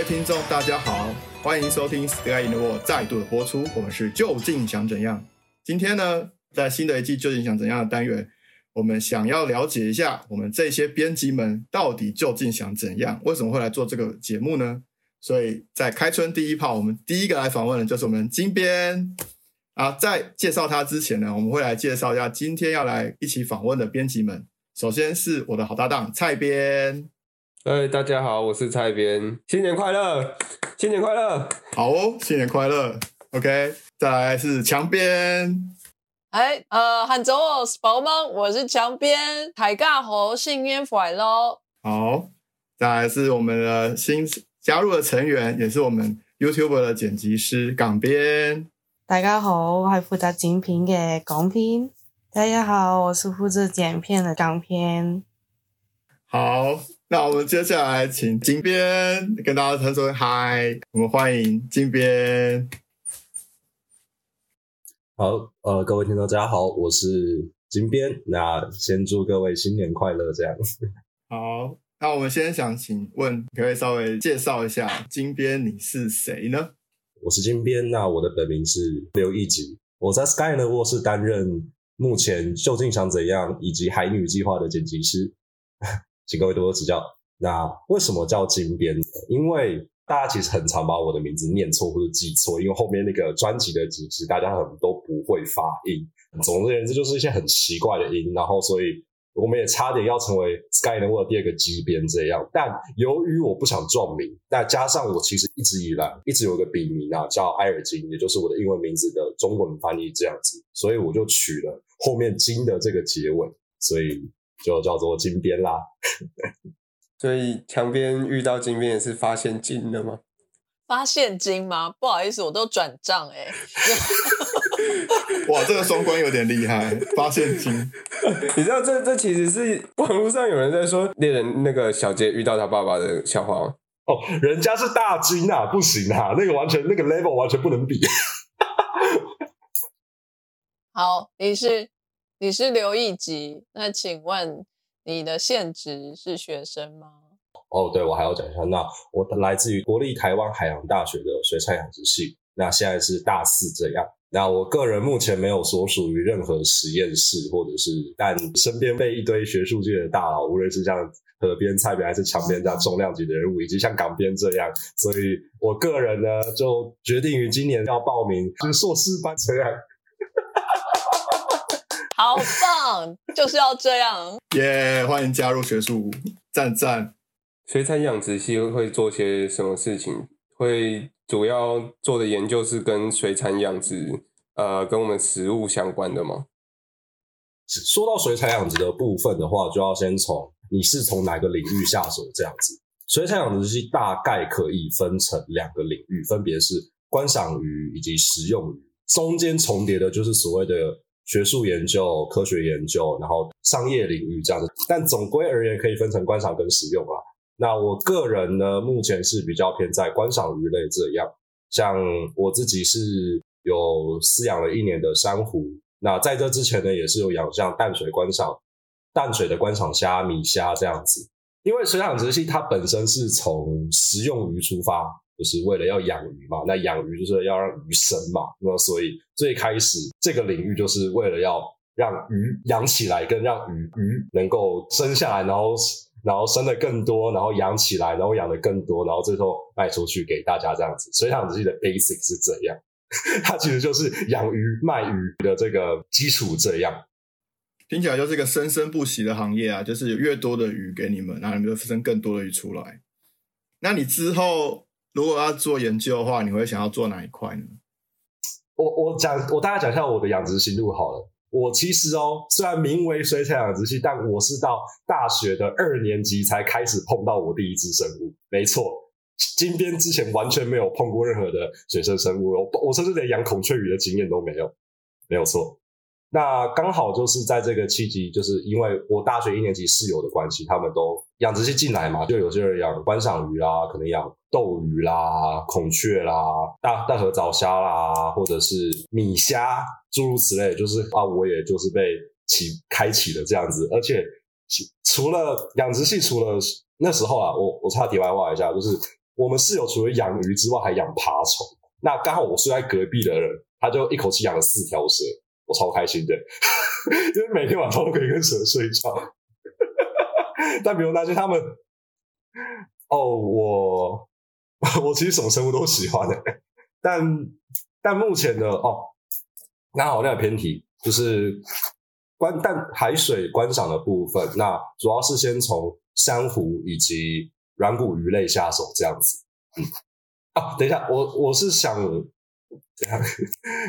位听众，大家好，欢迎收听《Sky in the World》再度的播出。我们是究竟想怎样？今天呢，在新的一季《究竟想怎样》的单元，我们想要了解一下，我们这些编辑们到底究竟想怎样？为什么会来做这个节目呢？所以在开春第一炮，我们第一个来访问的就是我们金编啊。在介绍他之前呢，我们会来介绍一下今天要来一起访问的编辑们。首先是我的好搭档蔡编。哎，大家好，我是蔡编，新年快乐，新年快乐，好哦，新年快乐，OK，再来是墙边，哎，呃，喊走我是宝芒，我是墙边，大家好，新年快乐，好，再来是我们的新加入的成员，也是我们 YouTube 的剪辑师港编，大家好，我系负责剪片嘅港片，大家好，我是负责剪片的港片，好。那我们接下来请金边跟大家说嗨，我们欢迎金边。好，呃，各位听众大家好，我是金边。那先祝各位新年快乐，这样。好，那我们先想请问，可以稍微介绍一下金边你是谁呢？我是金边，那我的本名是刘义吉，我在 Sky 的卧室担任目前究竟想怎样以及海女计划的剪辑师。请各位多多指教。那为什么叫金边？因为大家其实很常把我的名字念错或者记错，因为后面那个专辑的几实大家很都不会发音。总而言之，就是一些很奇怪的音。然后，所以我们也差点要成为 Sky 的第二个机边这样。但由于我不想撞名，那加上我其实一直以来一直有个笔名啊，叫埃尔金，也就是我的英文名字的中文翻译这样子，所以我就取了后面金的这个结尾，所以。就叫做金边啦，所以墙边遇到金边也是发现金的吗？发现金吗？不好意思，我都转账哎。哇，这个双关有点厉害，发现金。你知道这这其实是网络上有人在说猎人那个小杰遇到他爸爸的笑话吗？哦，人家是大金啊，不行啊，那个完全那个 level 完全不能比。好，你是。你是刘义吉，那请问你的现职是学生吗？哦，对，我还要讲一下，那我来自于国立台湾海洋大学的水产养殖系，那现在是大四这样。那我个人目前没有所属于任何实验室，或者是但身边被一堆学术界的大佬，无论是像河边、菜边还是墙边这样重量级的人物，以及像港边这样，所以我个人呢就决定于今年要报名就是硕士班这样。好棒，就是要这样。耶，欢迎加入学术，赞赞。水产养殖系会做些什么事情？会主要做的研究是跟水产养殖，呃，跟我们食物相关的吗？说到水产养殖的部分的话，就要先从你是从哪个领域下手这样子。水产养殖系大概可以分成两个领域，分别是观赏鱼以及食用鱼，中间重叠的就是所谓的。学术研究、科学研究，然后商业领域这样子，但总归而言可以分成观赏跟实用啊。那我个人呢，目前是比较偏在观赏鱼类这样，像我自己是有饲养了一年的珊瑚，那在这之前呢，也是有养像淡水观赏、淡水的观赏虾、米虾这样子。因为水产养殖系它本身是从食用鱼出发。就是为了要养鱼嘛，那养鱼就是要让鱼生嘛，那所以最开始这个领域就是为了要让鱼养起来，跟让鱼鱼能够生下来，然后然后生的更多，然后养起来，然后养的更多，然后最后卖出去给大家这样子。水产养殖的 basic 是这样，它其实就是养鱼卖鱼的这个基础。这样听起来就是一个生生不息的行业啊，就是有越多的鱼给你们，然后你们就生更多的鱼出来。那你之后？如果要做研究的话，你会想要做哪一块呢？我我讲，我大概讲一下我的养殖心路好了。我其实哦，虽然名为水产养殖系，但我是到大学的二年级才开始碰到我第一只生物。没错，金边之前完全没有碰过任何的水生生物，我我甚至连养孔雀鱼的经验都没有。没有错。那刚好就是在这个契机，就是因为我大学一年级室友的关系，他们都养殖系进来嘛，就有些人养观赏鱼啦，可能养斗鱼啦、孔雀啦、大大河藻虾啦，或者是米虾，诸如此类。就是啊，我也就是被启开启了这样子。而且除了养殖系，除了那时候啊，我我插题外话一下，就是我们室友除了养鱼之外，还养爬虫。那刚好我睡在隔壁的人，他就一口气养了四条蛇，我超开心的，因为每天晚上都可以跟蛇睡觉。但不用担心他们。哦，我 我其实什么生物都喜欢的，但但目前的哦，那好，那有偏题，就是观但海水观赏的部分，那主要是先从珊瑚以及软骨鱼类下手，这样子。嗯，啊，等一下，我我是想这样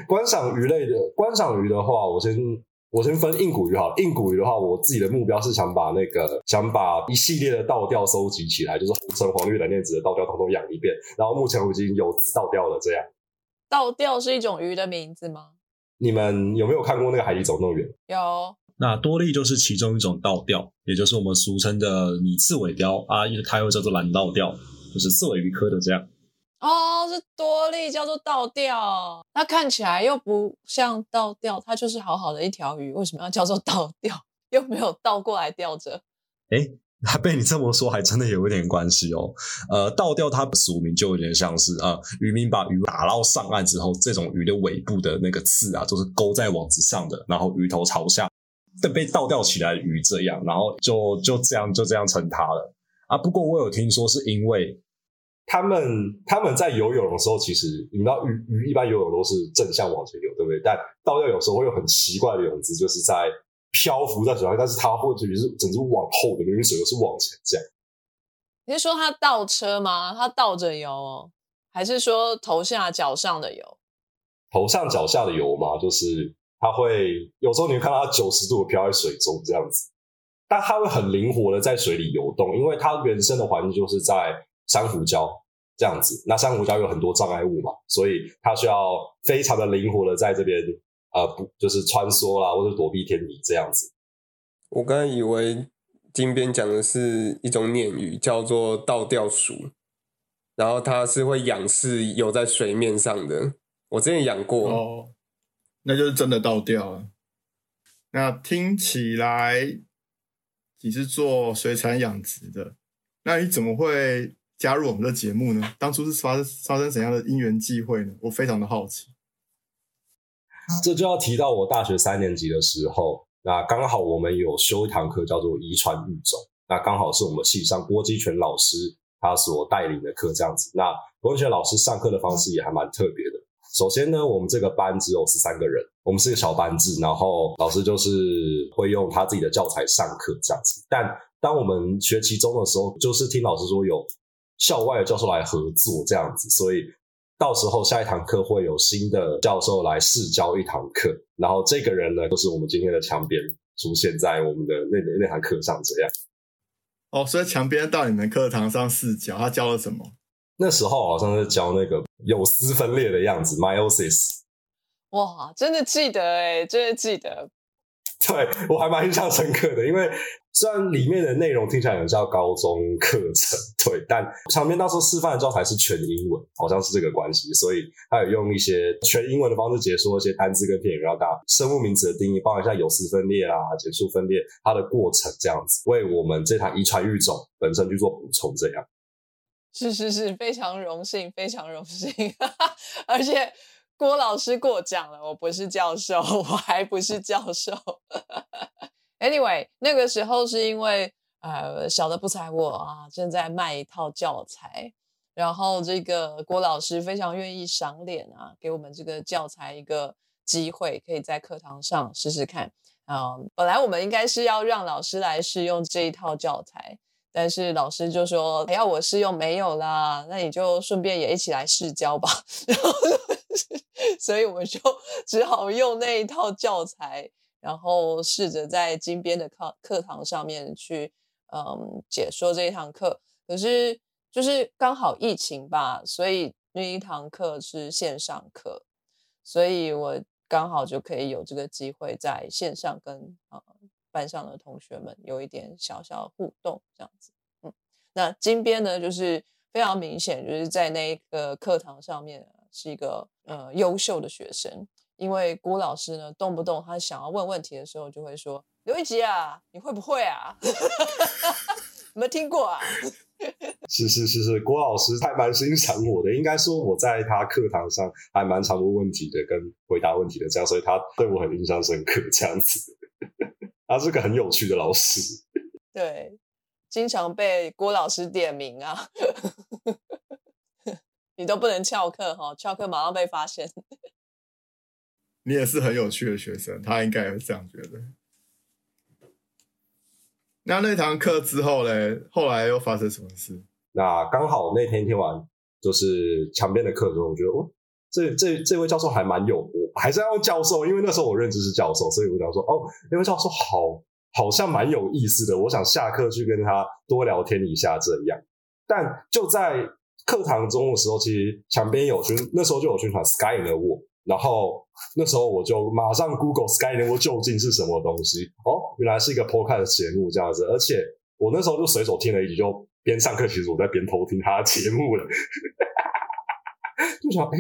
观赏鱼类的观赏鱼的话，我先。我先分硬骨鱼哈，硬骨鱼的话，我自己的目标是想把那个想把一系列的倒钓收集起来，就是红橙黄绿蓝靛紫的倒钓统统养一遍。然后目前我已经有倒钓了，这样。倒钓是一种鱼的名字吗？你们有没有看过那个《海底总动员》？有。那多利就是其中一种倒钓，也就是我们俗称的拟刺尾鲷啊，它又叫做蓝倒钓，就是刺尾鱼科的这样。哦，是多利叫做倒钓，它看起来又不像倒钓，它就是好好的一条鱼，为什么要叫做倒钓？又没有倒过来钓着。哎，被你这么说，还真的有一点关系哦。呃，倒钓它的俗名就有点像是啊，渔民把鱼打捞上岸之后，这种鱼的尾部的那个刺啊，都是勾在网子上的，然后鱼头朝下，被倒钓起来的鱼这样，然后就就这样就这样成它了啊。不过我有听说是因为。他们他们在游泳的时候，其实你知道鱼鱼一般游泳都是正向往前游，对不对？但倒钓有时候会有很奇怪的泳姿，就是在漂浮在水上，但是它或者是整只往后的，因为水流是往前这样。你是说它倒车吗？它倒着游，还是说头下脚上的游？头上脚下的游嘛，就是它会有时候你会看到它九十度漂在水中这样子，但它会很灵活的在水里游动，因为它原生的环境就是在。珊瑚礁这样子，那珊瑚礁有很多障碍物嘛，所以它需要非常的灵活的在这边呃不就是穿梭啦，或者躲避天敌这样子。我刚才以为金边讲的是一种鲶鱼，叫做倒吊鼠，然后它是会仰视游在水面上的。我之前养过哦，那就是真的倒吊了。那听起来你是做水产养殖的，那你怎么会？加入我们的节目呢？当初是发生发生怎样的因缘际会呢？我非常的好奇。这就要提到我大学三年级的时候，那刚好我们有修一堂课叫做遗传育种，那刚好是我们系上郭基全老师他所带领的课这样子。那郭基全老师上课的方式也还蛮特别的。首先呢，我们这个班只有十三个人，我们是个小班制，然后老师就是会用他自己的教材上课这样子。但当我们学期中的时候，就是听老师说有。校外的教授来合作这样子，所以到时候下一堂课会有新的教授来试教一堂课，然后这个人呢，就是我们今天的墙边出现在我们的那那堂课上这样。哦，所以墙边到你们课堂上试教，他教了什么？那时候好像是教那个有丝分裂的样子，meiosis。哇，真的记得哎，真的记得。对我还蛮印象深刻的，因为。虽然里面的内容听起来很像高中课程，对，但场面到时候示范的教材是全英文，好像是这个关系，所以他有用一些全英文的方式解说一些单字跟片语，让大家生物名词的定义，包含像有丝分裂啊、减数分裂它的过程这样子，为我们这台遗传育种本身去做补充，这样。是是是，非常荣幸，非常荣幸，而 且郭老师过奖了，我不是教授，我还不是教授。Anyway，那个时候是因为呃小的不才我啊，正在卖一套教材，然后这个郭老师非常愿意赏脸啊，给我们这个教材一个机会，可以在课堂上试试看啊。本来我们应该是要让老师来试用这一套教材，但是老师就说要我试用没有啦，那你就顺便也一起来试教吧。然后，所以我们就只好用那一套教材。然后试着在金边的课课堂上面去，嗯，解说这一堂课。可是就是刚好疫情吧，所以那一堂课是线上课，所以我刚好就可以有这个机会在线上跟啊班上的同学们有一点小小互动，这样子。嗯，那金边呢，就是非常明显，就是在那一个课堂上面是一个呃优秀的学生。因为郭老师呢，动不动他想要问问题的时候，就会说：“刘一吉啊，你会不会啊？有 没有听过啊？” 是是是是，郭老师还蛮欣赏我的，应该说我在他课堂上还蛮常问问题的，跟回答问题的这样，所以他对我很印象深刻这样子。他是个很有趣的老师，对，经常被郭老师点名啊，你都不能翘课哈，翘课马上被发现。你也是很有趣的学生，他应该也是这样觉得。那那堂课之后嘞，后来又发生什么事？那刚好那天听完就是墙边的课之后，我觉得哦，这这这位教授还蛮有，我还是要用教授，因为那时候我认知是教授，所以我想说哦，那位教授好好像蛮有意思的，我想下课去跟他多聊天一下这样。但就在课堂中的时候，其实墙边有宣，那时候就有宣传 Sky 的我。然后 那时候我就马上 Google Sky Level 究竟是什么东西？哦，原来是一个 Podcast 节目这样子，而且我那时候就随手听了一集，就边上课，其实我在边偷听他的节目了，就想哎，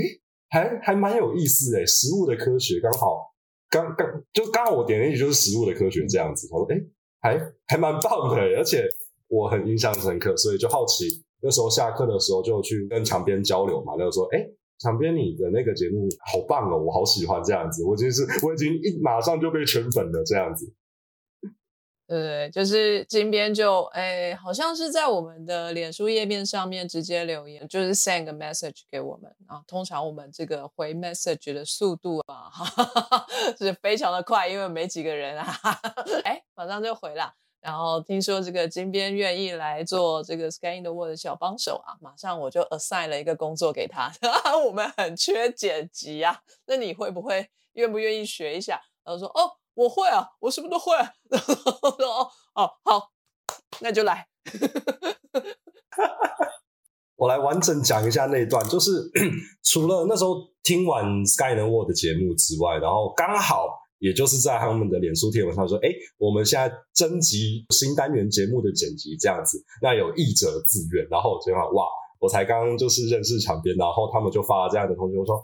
还还蛮有意思哎，食物的科学刚好刚刚就刚好我点进去就是食物的科学这样子，我说哎，还还蛮棒的，而且我很印象深刻，所以就好奇那时候下课的时候就去跟墙边交流嘛，那个说哎。场边你的那个节目好棒哦，我好喜欢这样子，我就是我已经一马上就被圈粉了这样子。对对，就是金边就哎，好像是在我们的脸书页面上面直接留言，就是 send 个 message 给我们啊。通常我们这个回 message 的速度啊，是非常的快，因为没几个人啊，哎，马上就回了。然后听说这个金边愿意来做这个 Scan the World 的小帮手啊，马上我就 assign 了一个工作给他。我们很缺剪辑啊，那你会不会愿不愿意学一下？然后说哦，我会啊，我什么都会。然后说哦哦好，那就来。我来完整讲一下那段，就是 除了那时候听完 Scan the World 的节目之外，然后刚好。也就是在他们的脸书贴文上说，哎，我们现在征集新单元节目的剪辑这样子，那有译者自愿，然后我就哇，我才刚就是认识场边，然后他们就发了这样的通知，我说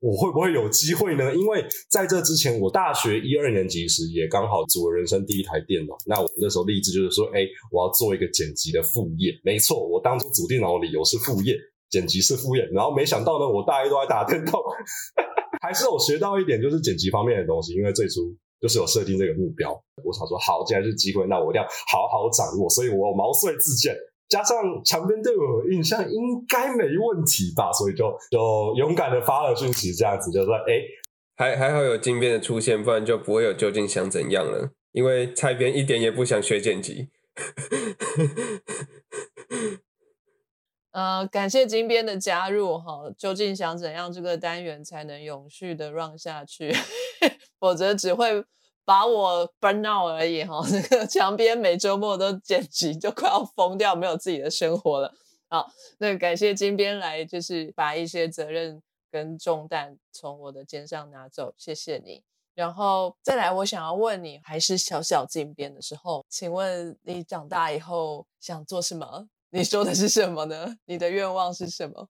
我会不会有机会呢？因为在这之前，我大学一二年级时也刚好组了人生第一台电脑，那我那时候立志就是说，哎，我要做一个剪辑的副业。没错，我当初组电脑的理由是副业，剪辑是副业，然后没想到呢，我大一都在打电动。还是有学到一点，就是剪辑方面的东西，因为最初就是有设定这个目标。我想说，好，既然是机会，那我一定要好好掌握。所以我毛遂自荐，加上墙边对我印象应该没问题吧，所以就就勇敢的发了讯息，这样子就说，哎，还还好有金边的出现，不然就不会有究竟想怎样了。因为蔡边一点也不想学剪辑。呃，感谢金边的加入哈，究竟想怎样这个单元才能永续的 run 下去？否则只会把我 burn out 而已哈。这个墙边每周末都剪辑，就快要疯掉，没有自己的生活了。好，那感谢金边来，就是把一些责任跟重担从我的肩上拿走，谢谢你。然后再来，我想要问你，还是小小金边的时候，请问你长大以后想做什么？你说的是什么呢？你的愿望是什么？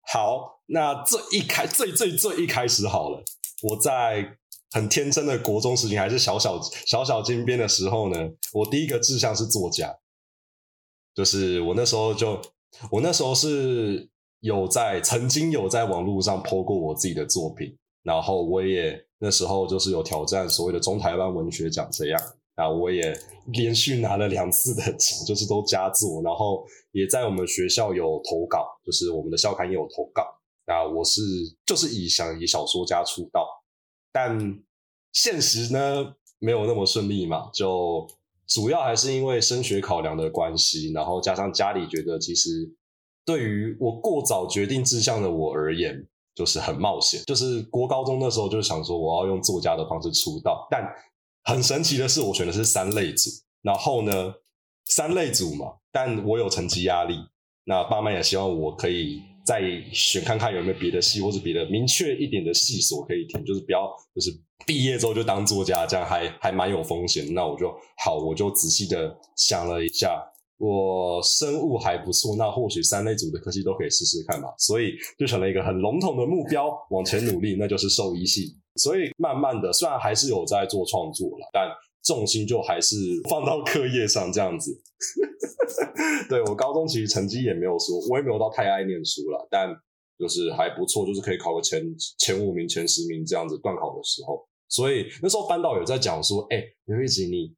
好，那最一开最最最一开始好了，我在很天真的国中时期，还是小小小小金边的时候呢，我第一个志向是作家，就是我那时候就我那时候是有在曾经有在网络上 po 过我自己的作品，然后我也那时候就是有挑战所谓的中台湾文学奖这样。啊，我也连续拿了两次的奖，就是都佳作，然后也在我们学校有投稿，就是我们的校刊也有投稿。那我是就是以想以小说家出道，但现实呢没有那么顺利嘛，就主要还是因为升学考量的关系，然后加上家里觉得其实对于我过早决定志向的我而言，就是很冒险。就是国高中那时候就想说我要用作家的方式出道，但很神奇的是，我选的是三类组，然后呢，三类组嘛，但我有成绩压力，那爸妈也希望我可以再选看看有没有别的系，或者别的明确一点的系所可以填，就是不要就是毕业之后就当作家，这样还还蛮有风险。那我就好，我就仔细的想了一下，我生物还不错，那或许三类组的科技都可以试试看吧。所以就成了一个很笼统的目标，往前努力，那就是兽医系。所以慢慢的，虽然还是有在做创作了，但重心就还是放到课业上这样子。对我高中其实成绩也没有说，我也没有到太爱念书了，但就是还不错，就是可以考个前前五名、前十名这样子。段考的时候，所以那时候班导有在讲说：“哎，刘玉吉，你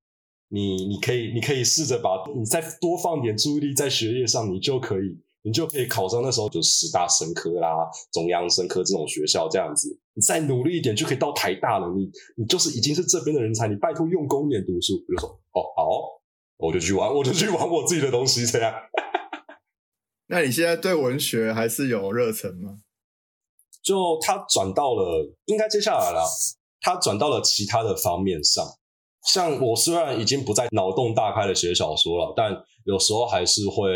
你你可以你可以试着把你再多放点注意力在学业上，你就可以。”你就可以考上那时候就十大生科啦、中央生科这种学校这样子，你再努力一点就可以到台大了。你你就是已经是这边的人才，你拜托用功一点读书。比如说，哦好，我就去玩，我就去玩我自己的东西这样。那你现在对文学还是有热忱吗？就他转到了，应该接下来了，他转到了其他的方面上。像我虽然已经不再脑洞大开的写小说了，但有时候还是会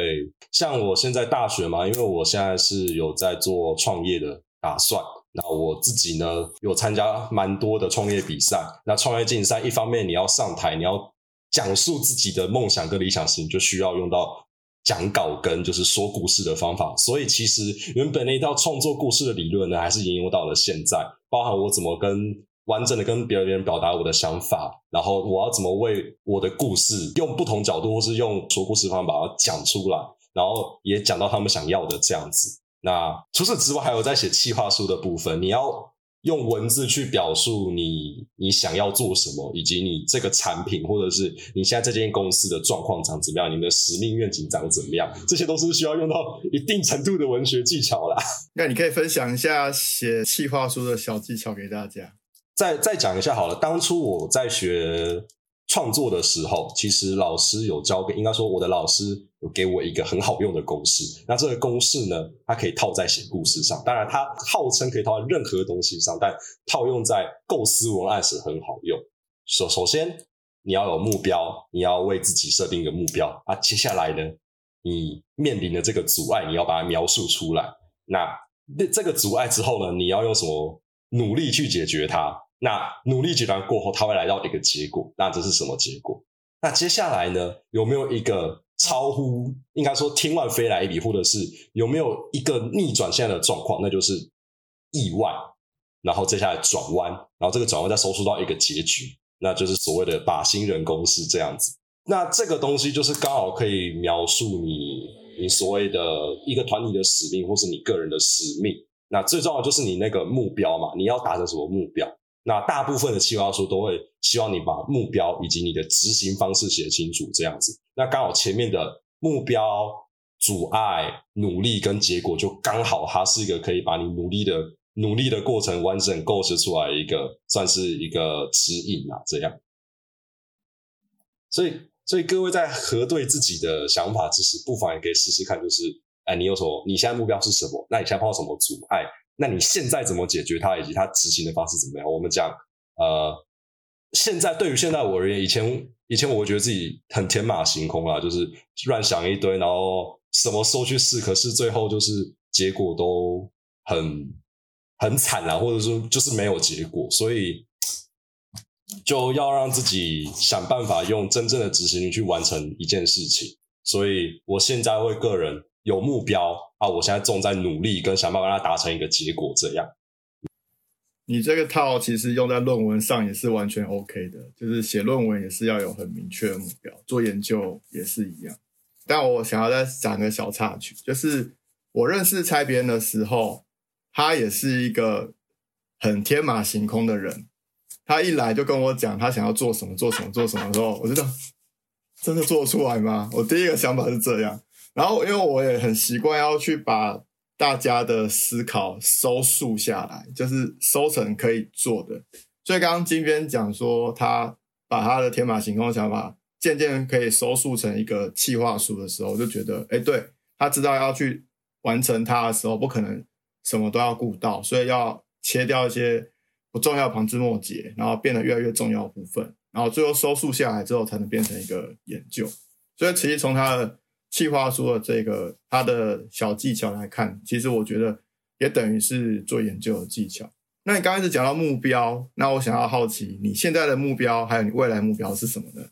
像我现在大学嘛，因为我现在是有在做创业的打算。那我自己呢，有参加蛮多的创业比赛。那创业竞赛，一方面你要上台，你要讲述自己的梦想跟理想时，你就需要用到讲稿跟就是说故事的方法。所以其实原本那一套创作故事的理论呢，还是沿用到了现在，包含我怎么跟。完整的跟别人表达我的想法，然后我要怎么为我的故事用不同角度，或是用说故事方法把它讲出来，然后也讲到他们想要的这样子。那除此之外，还有在写企划书的部分，你要用文字去表述你你想要做什么，以及你这个产品或者是你现在这间公司的状况长怎么样，你们的使命愿景长怎么样，这些都是需要用到一定程度的文学技巧啦。那你可以分享一下写企划书的小技巧给大家。再再讲一下好了，当初我在学创作的时候，其实老师有教给，应该说我的老师有给我一个很好用的公式。那这个公式呢，它可以套在写故事上，当然它号称可以套在任何东西上，但套用在构思文案时很好用。首首先你要有目标，你要为自己设定一个目标啊。接下来呢，你面临的这个阻碍，你要把它描述出来。那这个阻碍之后呢，你要用什么努力去解决它？那努力阶段过后，它会来到一个结果。那这是什么结果？那接下来呢？有没有一个超乎应该说天外飞来一笔，或者是有没有一个逆转现在的状况？那就是意外。然后接下来转弯，然后这个转弯再收缩到一个结局，那就是所谓的靶心人公式这样子。那这个东西就是刚好可以描述你你所谓的一个团体的使命，或是你个人的使命。那最重要就是你那个目标嘛，你要达成什么目标？那大部分的企划书都会希望你把目标以及你的执行方式写清楚，这样子。那刚好前面的目标、阻碍、努力跟结果，就刚好它是一个可以把你努力的努力的过程完整构思出来一个，算是一个指引啊，这样。所以，所以各位在核对自己的想法之时，不妨也可以试试看，就是，哎，你有什么？你现在目标是什么？那你现在碰到什么阻碍？那你现在怎么解决它，以及它执行的方式怎么样？我们讲，呃，现在对于现在我而言，以前以前我会觉得自己很天马行空啊，就是乱想一堆，然后什么时候去试，可是最后就是结果都很很惨啊，或者说就是没有结果，所以就要让自己想办法用真正的执行力去完成一件事情。所以我现在会个人。有目标啊！我现在重在努力，跟想办法让它达成一个结果。这样，你这个套其实用在论文上也是完全 OK 的，就是写论文也是要有很明确的目标，做研究也是一样。但我想要再讲个小插曲，就是我认识蔡编的时候，他也是一个很天马行空的人。他一来就跟我讲他想要做什么，做什么，做什么的时候，我就想真的做出来吗？我第一个想法是这样。然后，因为我也很习惯要去把大家的思考收束下来，就是收成可以做的。所以刚刚金边讲说，他把他的天马行空想法渐渐可以收束成一个企划书的时候，我就觉得，哎，对他知道要去完成它的时候，不可能什么都要顾到，所以要切掉一些不重要旁枝末节，然后变得越来越重要部分，然后最后收束下来之后，才能变成一个研究。所以其实从他的。计划书的这个它的小技巧来看，其实我觉得也等于是做研究的技巧。那你刚开始讲到目标，那我想要好奇你现在的目标还有你未来目标是什么呢？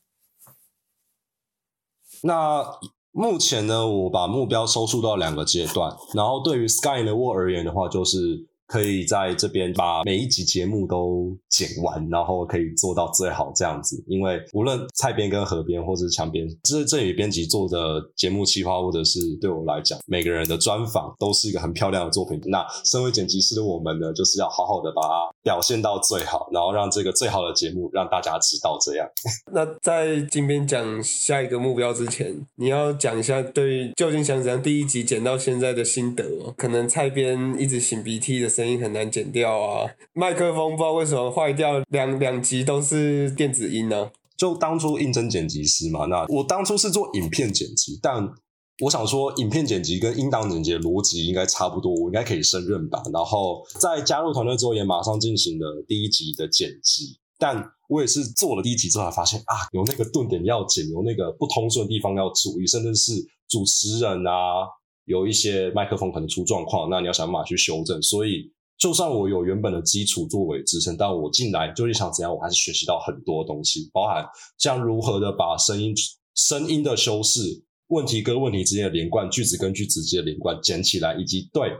那目前呢，我把目标收束到两个阶段，然后对于 Sky in the World 而言的话，就是。可以在这边把每一集节目都剪完，然后可以做到最好这样子。因为无论蔡编跟河边或是墙边，这这里编辑做的节目企划，或者是对我来讲，每个人的专访都是一个很漂亮的作品。那身为剪辑师的我们呢，就是要好好的把它表现到最好，然后让这个最好的节目让大家知道。这样。那在今边讲下一个目标之前，你要讲一下对究竟想怎样第一集剪到现在的心得。可能蔡编一直擤鼻涕的声声音很难剪掉啊，麦克风不知道为什么坏掉，两两集都是电子音呢、就当初应征剪辑师嘛，那我当初是做影片剪辑，但我想说，影片剪辑跟音档剪辑的逻辑应该差不多，我应该可以胜任吧。然后在加入团队之后，也马上进行了第一集的剪辑。但我也是做了第一集之后，才发现啊，有那个顿点要剪，有那个不通顺的地方要注意，甚至是主持人啊，有一些麦克风可能出状况，那你要想办法去修正。所以，就算我有原本的基础作为支撑，但我进来究竟想怎样，我还是学习到很多东西，包含像如何的把声音、声音的修饰、问题跟问题之间的连贯、句子跟句子之间的连贯剪起来，以及对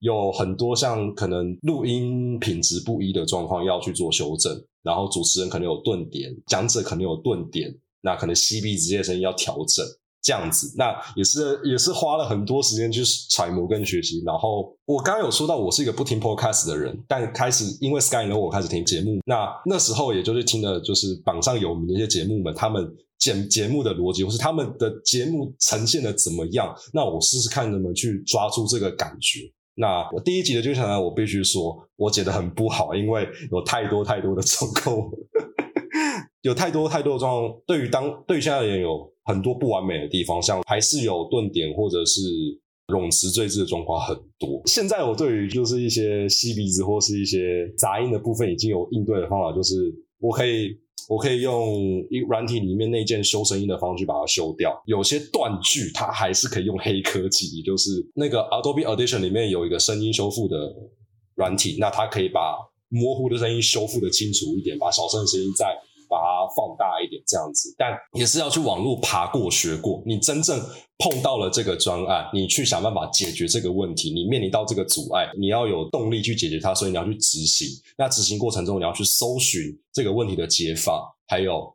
有很多像可能录音品质不一的状况要去做修正，然后主持人可能有顿点，讲者可能有顿点，那可能 CB 直接声音要调整。这样子，那也是也是花了很多时间去揣摩跟学习。然后我刚刚有说到，我是一个不听 podcast 的人，但开始因为 Sky 呢，我开始听节目。那那时候也就是听的，就是榜上有名的一些节目们，他们剪节目的逻辑，或是他们的节目呈现的怎么样。那我试试看能不能去抓住这个感觉。那我第一集的就想来，我必须说，我剪的很不好，因为有太多太多的重构，有太多太多的状况。对于当对于现在的人有。很多不完美的地方，像还是有顿点或者是冗词赘字的状况很多。现在我对于就是一些吸鼻子或是一些杂音的部分，已经有应对的方法，就是我可以我可以用一软体里面那件修声音的方式把它修掉。有些断句它还是可以用黑科技，也就是那个 Adobe Audition 里面有一个声音修复的软体，那它可以把模糊的声音修复的清楚一点，把小声的声音再。把它放大一点，这样子，但也是要去网络爬过、学过。你真正碰到了这个专案，你去想办法解决这个问题，你面临到这个阻碍，你要有动力去解决它，所以你要去执行。那执行过程中，你要去搜寻这个问题的解法，还有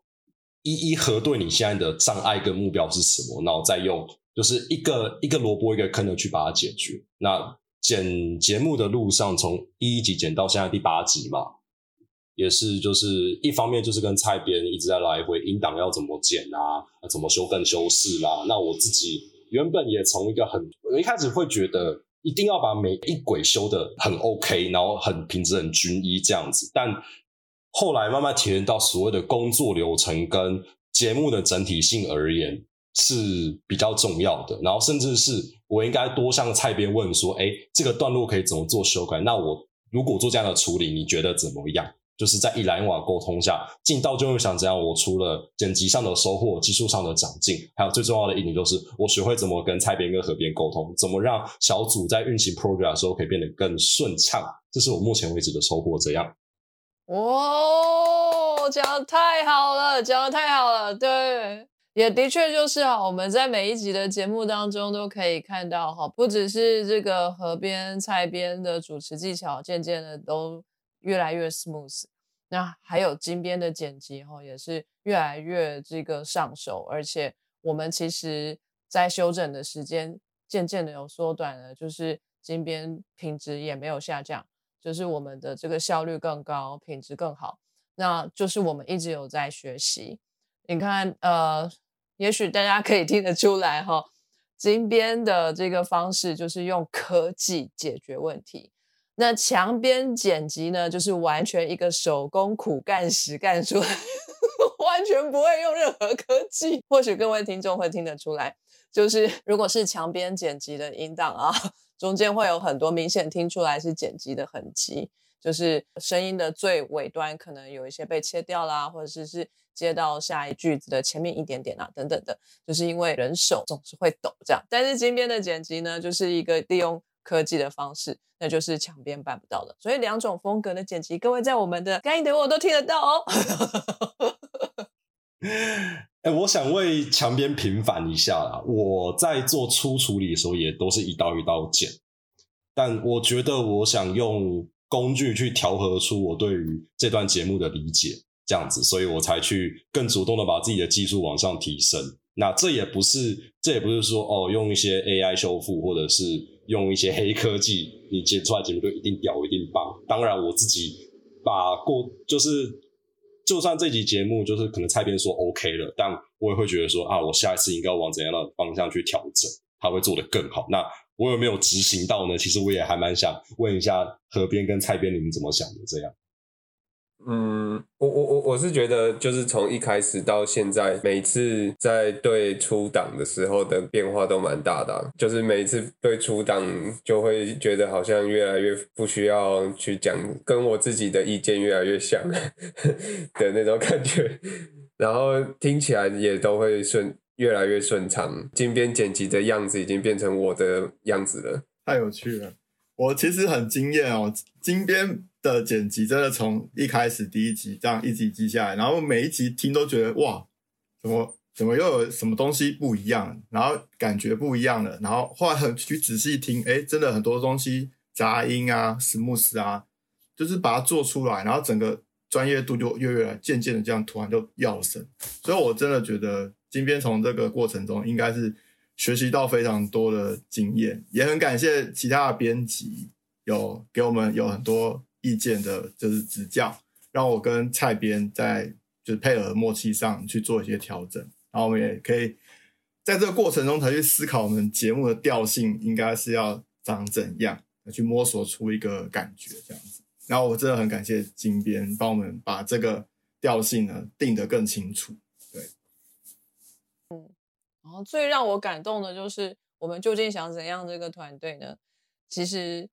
一一核对你现在的障碍跟目标是什么，然后再用就是一个一个萝卜一个坑的去把它解决。那剪节目的路上，从第一集剪到现在第八集嘛。也是，就是一方面就是跟蔡编一直在来回音档要怎么剪啊，怎么修更修饰啦。那我自己原本也从一个很，我一开始会觉得一定要把每一轨修的很 OK，然后很品质很均一这样子。但后来慢慢体验到所谓的工作流程跟节目的整体性而言是比较重要的。然后甚至是我应该多向蔡编问说，哎，这个段落可以怎么做修改？那我如果做这样的处理，你觉得怎么样？就是在一来一往沟通下，进到就会想怎样。我除了剪辑上的收获、技术上的长进，还有最重要的一点就是，我学会怎么跟蔡编跟河边沟通，怎么让小组在运行 program 的时候可以变得更顺畅。这是我目前为止的收获。这样，哦，讲的太好了，讲的太好了。对，也的确就是哈，我们在每一集的节目当中都可以看到哈，不只是这个河边、蔡边的主持技巧渐渐的都越来越 smooth。那还有金边的剪辑哈，也是越来越这个上手，而且我们其实在修整的时间渐渐的有缩短了，就是金边品质也没有下降，就是我们的这个效率更高，品质更好。那就是我们一直有在学习。你看，呃，也许大家可以听得出来哈，金边的这个方式就是用科技解决问题。那墙边剪辑呢，就是完全一个手工苦干实干出来，完全不会用任何科技。或许各位听众会听得出来，就是如果是墙边剪辑的音档啊，中间会有很多明显听出来是剪辑的痕迹，就是声音的最尾端可能有一些被切掉啦，或者是是接到下一句子的前面一点点啊，等等的，就是因为人手总是会抖这样。但是金边的剪辑呢，就是一个利用。科技的方式，那就是墙边办不到的。所以两种风格的剪辑，各位在我们的干音的我都听得到哦。哎、我想为墙边平反一下啦。我在做初处理的时候，也都是一刀一刀剪，但我觉得我想用工具去调和出我对于这段节目的理解，这样子，所以我才去更主动的把自己的技术往上提升。那这也不是，这也不是说哦，用一些 AI 修复，或者是用一些黑科技，你剪出来节目就一定屌，一定棒。当然，我自己把过就是，就算这集节目就是可能蔡编说 OK 了，但我也会觉得说啊，我下一次应该往怎样的方向去调整，他会做得更好。那我有没有执行到呢？其实我也还蛮想问一下何边跟蔡编你们怎么想的？这样。嗯，我我我我是觉得，就是从一开始到现在，每次在对出档的时候的变化都蛮大的、就是每次对出档就会觉得好像越来越不需要去讲，跟我自己的意见越来越像 的那种感觉，然后听起来也都会顺越来越顺畅。金边剪辑的样子已经变成我的样子了。太有趣了。我其实很惊艳哦，金边的剪辑真的从一开始第一集这样一集一集下来，然后每一集听都觉得哇，怎么怎么又有什么东西不一样，然后感觉不一样了，然后后来很去仔细听，哎，真的很多东西杂音啊、史慕斯啊，就是把它做出来，然后整个专业度就越越来渐渐的这样突然就跃升，所以我真的觉得金边从这个过程中应该是。学习到非常多的经验，也很感谢其他的编辑有给我们有很多意见的，就是指教，让我跟蔡编在就是配合默契上去做一些调整，然后我们也可以在这个过程中才去思考我们节目的调性应该是要长怎样，去摸索出一个感觉这样子。然后我真的很感谢金编帮我们把这个调性呢定得更清楚对。然后最让我感动的就是我们究竟想怎样这个团队呢？其实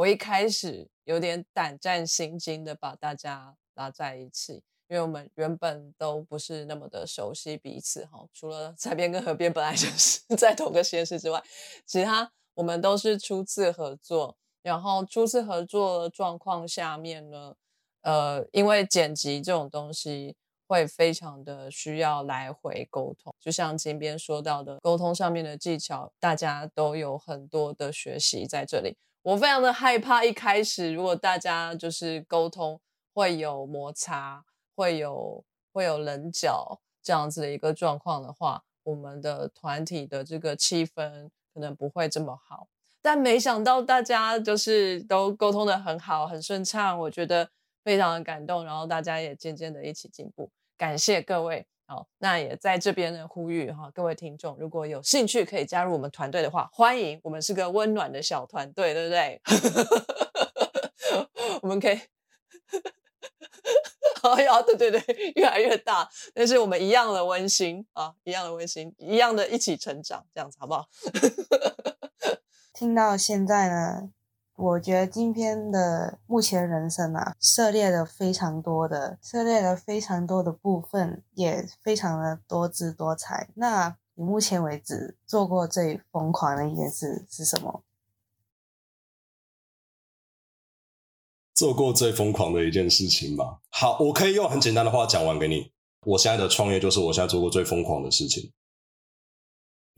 我一开始有点胆战心惊的把大家拉在一起，因为我们原本都不是那么的熟悉彼此哈，除了蔡边跟河边本来就是 在同个实验室之外，其他我们都是初次合作。然后初次合作的状况下面呢，呃，因为剪辑这种东西。会非常的需要来回沟通，就像金边说到的，沟通上面的技巧，大家都有很多的学习在这里。我非常的害怕一开始，如果大家就是沟通会有摩擦，会有会有棱角这样子的一个状况的话，我们的团体的这个气氛可能不会这么好。但没想到大家就是都沟通的很好，很顺畅，我觉得非常的感动，然后大家也渐渐的一起进步。感谢各位，好，那也在这边呢呼吁哈，各位听众，如果有兴趣可以加入我们团队的话，欢迎，我们是个温暖的小团队，对不对？我们可以，哎呀，对对对，越来越大，但是我们一样的温馨啊，一样的温馨，一样的一起成长，这样子好不好？听到现在呢，我觉得今天的目前人生啊，涉猎了非常多的，涉猎了非常多的部分，也非常的多姿多彩。那你目前为止做过最疯狂的一件事是什么？做过最疯狂的一件事情吧。好，我可以用很简单的话讲完给你。我现在的创业就是我现在做过最疯狂的事情。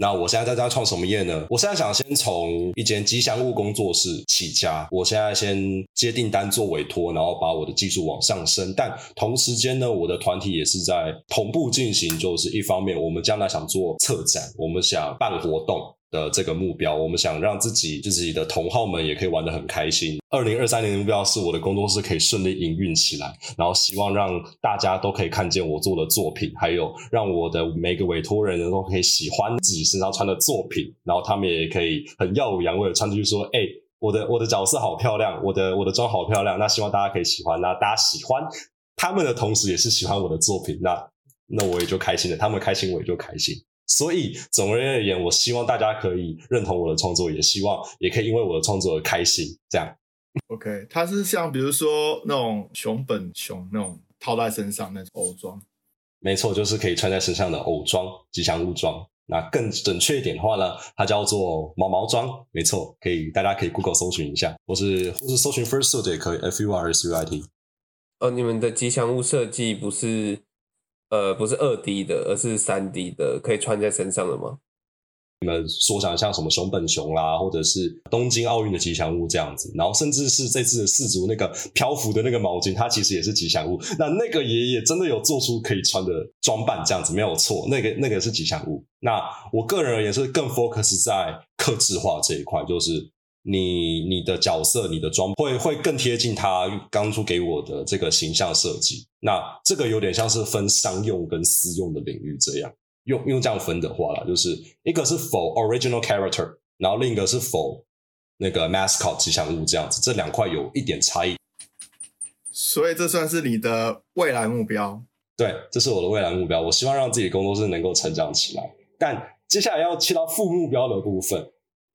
那我现在在家创什么业呢？我现在想先从一间吉祥物工作室起家。我现在先接订单做委托，然后把我的技术往上升。但同时间呢，我的团体也是在同步进行。就是一方面，我们将来想做策展，我们想办活动。的这个目标，我们想让自己自己的同好们也可以玩得很开心。二零二三年的目标是我的工作室可以顺利营运起来，然后希望让大家都可以看见我做的作品，还有让我的每个委托人都可以喜欢自己身上穿的作品，然后他们也可以很耀武扬威的穿出去说：“哎、我的我的角色好漂亮，我的我的妆好漂亮。”那希望大家可以喜欢，那大家喜欢他们的同时，也是喜欢我的作品，那那我也就开心了，他们开心我也就开心。所以总而言，我希望大家可以认同我的创作，也希望也可以因为我的创作而开心。这样，OK，它是像比如说那种熊本熊那种套在身上那种偶装，没错，就是可以穿在身上的偶装、吉祥物装。那更准确一点的话呢，它叫做毛毛装。没错，可以大家可以 Google 搜寻一下，或是或是搜寻 Fursuit 也可以，F U R S U I T。呃，你们的吉祥物设计不是呃，不是二 D 的，而是三 D 的，可以穿在身上的吗？你们所想像什么熊本熊啦，或者是东京奥运的吉祥物这样子，然后甚至是这次的四足那个漂浮的那个毛巾，它其实也是吉祥物。那那个爷爷真的有做出可以穿的装扮，这样子没有错，那个那个是吉祥物。那我个人而言是更 focus 在克制化这一块，就是你你的角色、你的装会会更贴近他当初给我的这个形象设计。那这个有点像是分商用跟私用的领域这样。用用这样分的话啦，就是一个是否 original character，然后另一个是否那个 mascot 吉祥物这样子，这两块有一点差异。所以这算是你的未来目标。对，这是我的未来目标。我希望让自己的工作室能够成长起来。但接下来要切到副目标的部分，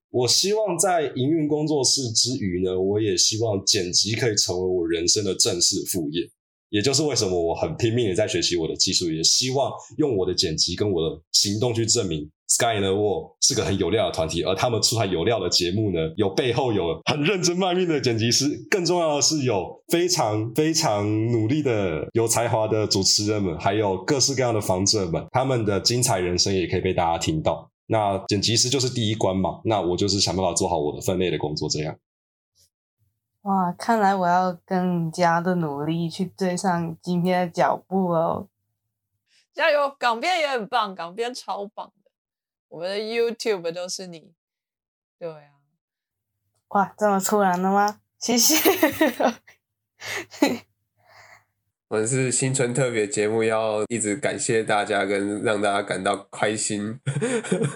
我希望在营运工作室之余呢，我也希望剪辑可以成为我人生的正式副业。也就是为什么我很拼命的在学习我的技术，也希望用我的剪辑跟我的行动去证明 Sky in the World 是个很有料的团体，而他们出台有料的节目呢，有背后有很认真卖命的剪辑师，更重要的是有非常非常努力的有才华的主持人们，还有各式各样的访者们，他们的精彩人生也可以被大家听到。那剪辑师就是第一关嘛，那我就是想办法做好我的分内的工作，这样。哇，看来我要更加的努力去追上今天的脚步哦！加油，港片也很棒，港片超棒的，我们的 YouTube 都是你，对啊！哇，这么突然的吗？谢谢。我们是新春特别节目，要一直感谢大家，跟让大家感到开心。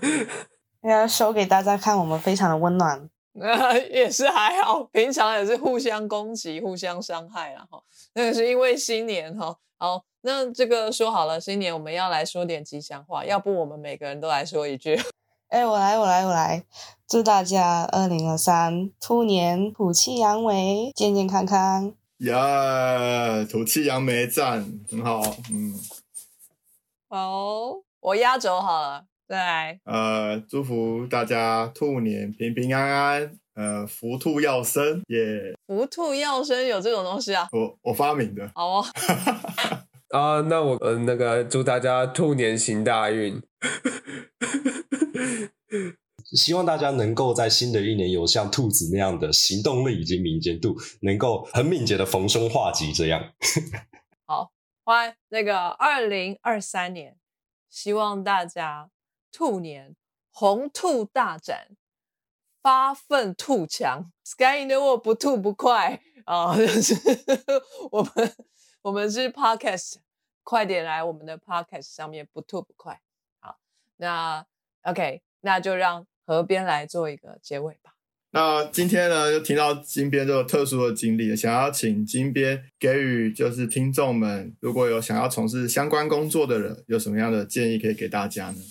要收给大家看，我们非常的温暖。那 也是还好，平常也是互相攻击、互相伤害啦哈。那个是因为新年哈，好，那这个说好了，新年我们要来说点吉祥话，要不我们每个人都来说一句。哎，我来，我来，我来，祝大家二零二三兔年虎气扬眉，健健康康。呀，吐气扬眉赞，很好，嗯。好，我压轴好了。再来，呃，祝福大家兔年平平安安，呃，福兔要生，耶！福兔要生有这种东西啊？我我发明的。好哦。啊，那我呃那个祝大家兔年行大运。希望大家能够在新的一年有像兔子那样的行动力以及敏捷度，能够很敏捷的逢凶化吉这样。好，欢那个二零二三年，希望大家。兔年红兔大展，发奋兔强，Sky in the world 不吐不快啊！就是我们我们是 Podcast，快点来我们的 Podcast 上面不吐不快。好，那 OK，那就让河边来做一个结尾吧。那今天呢，就听到金边这个特殊的经历，想要请金边给予就是听众们，如果有想要从事相关工作的人，有什么样的建议可以给大家呢？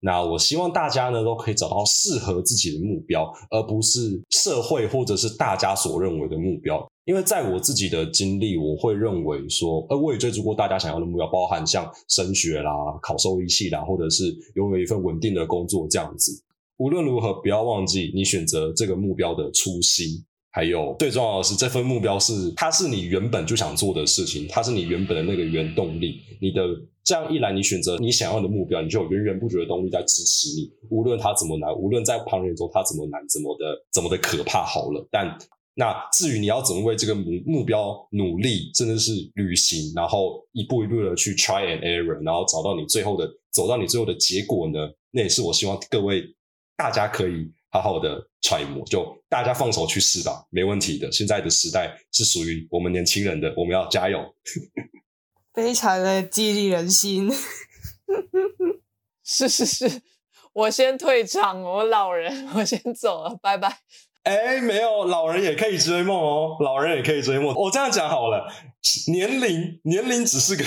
那我希望大家呢都可以找到适合自己的目标，而不是社会或者是大家所认为的目标。因为在我自己的经历，我会认为说，呃，我也追逐过大家想要的目标，包含像升学啦、考兽医系啦，或者是拥有一份稳定的工作这样子。无论如何，不要忘记你选择这个目标的初心。还有最重要的是，这份目标是它是你原本就想做的事情，它是你原本的那个原动力。你的这样一来，你选择你想要的目标，你就有源源不绝的动力在支持你。无论它怎么难，无论在旁人中它怎么难，怎么的怎么的可怕，好了。但那至于你要怎么为这个目目标努力，甚至是旅行，然后一步一步的去 try and error，然后找到你最后的走到你最后的结果呢？那也是我希望各位大家可以。好好的揣摩，就大家放手去试吧，没问题的。现在的时代是属于我们年轻人的，我们要加油。非常的激励人心。是是是，我先退场，我老人，我先走了，拜拜。哎，没有，老人也可以追梦哦，老人也可以追梦。我这样讲好了，年龄年龄只是个。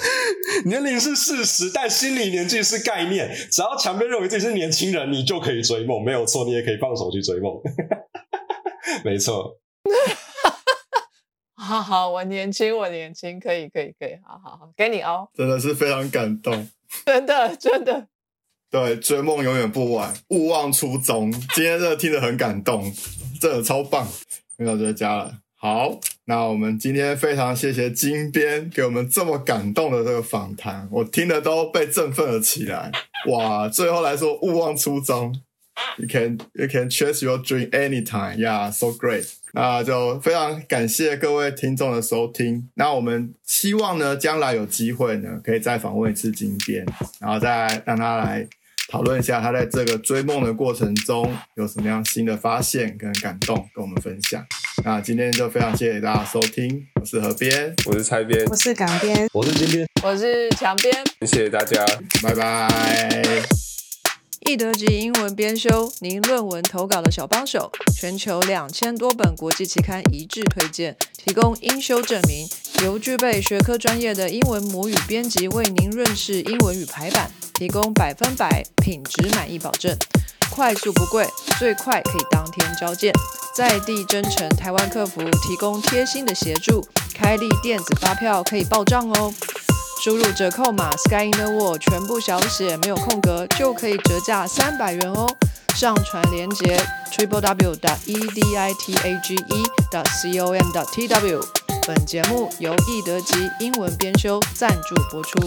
年龄是事实，但心理年纪是概念。只要强边认为自己是年轻人，你就可以追梦，没有错。你也可以放手去追梦，没错。好好，我年轻，我年轻，可以，可以，可以，好好好，给你哦。真的是非常感动，真的，真的。对，追梦永远不晚，勿忘初衷。今天真的听得很感动，真的超棒。领导在家了，好。那我们今天非常谢谢金边给我们这么感动的这个访谈，我听的都被振奋了起来。哇，最后来说勿忘初衷，You can you can chase your dream anytime. Yeah, so great. 那就非常感谢各位听众的收听。那我们希望呢，将来有机会呢，可以再访问一次金边，然后再让他来讨论一下他在这个追梦的过程中有什么样新的发现跟感动，跟我们分享。那今天就非常谢谢大家收听，我是河边，我是蔡边，我是港边，我是金边，我是墙边。谢谢大家。拜拜。易德及英文编修，您论文投稿的小帮手，全球两千多本国际期刊一致推荐，提供英修证明，由具备学科专业的英文母语编辑为您润饰英文与排版，提供百分百品质满意保证，快速不贵，最快可以当天交件，在地真诚台湾客服提供贴心的协助，开立电子发票可以报账哦。输入折扣码 Sky in the World 全部小写没有空格，就可以折价三百元哦。上传链接 triple w 的 e d i t a g e 的 c o m 的 t w。本节目由易德吉英文编修赞助播出。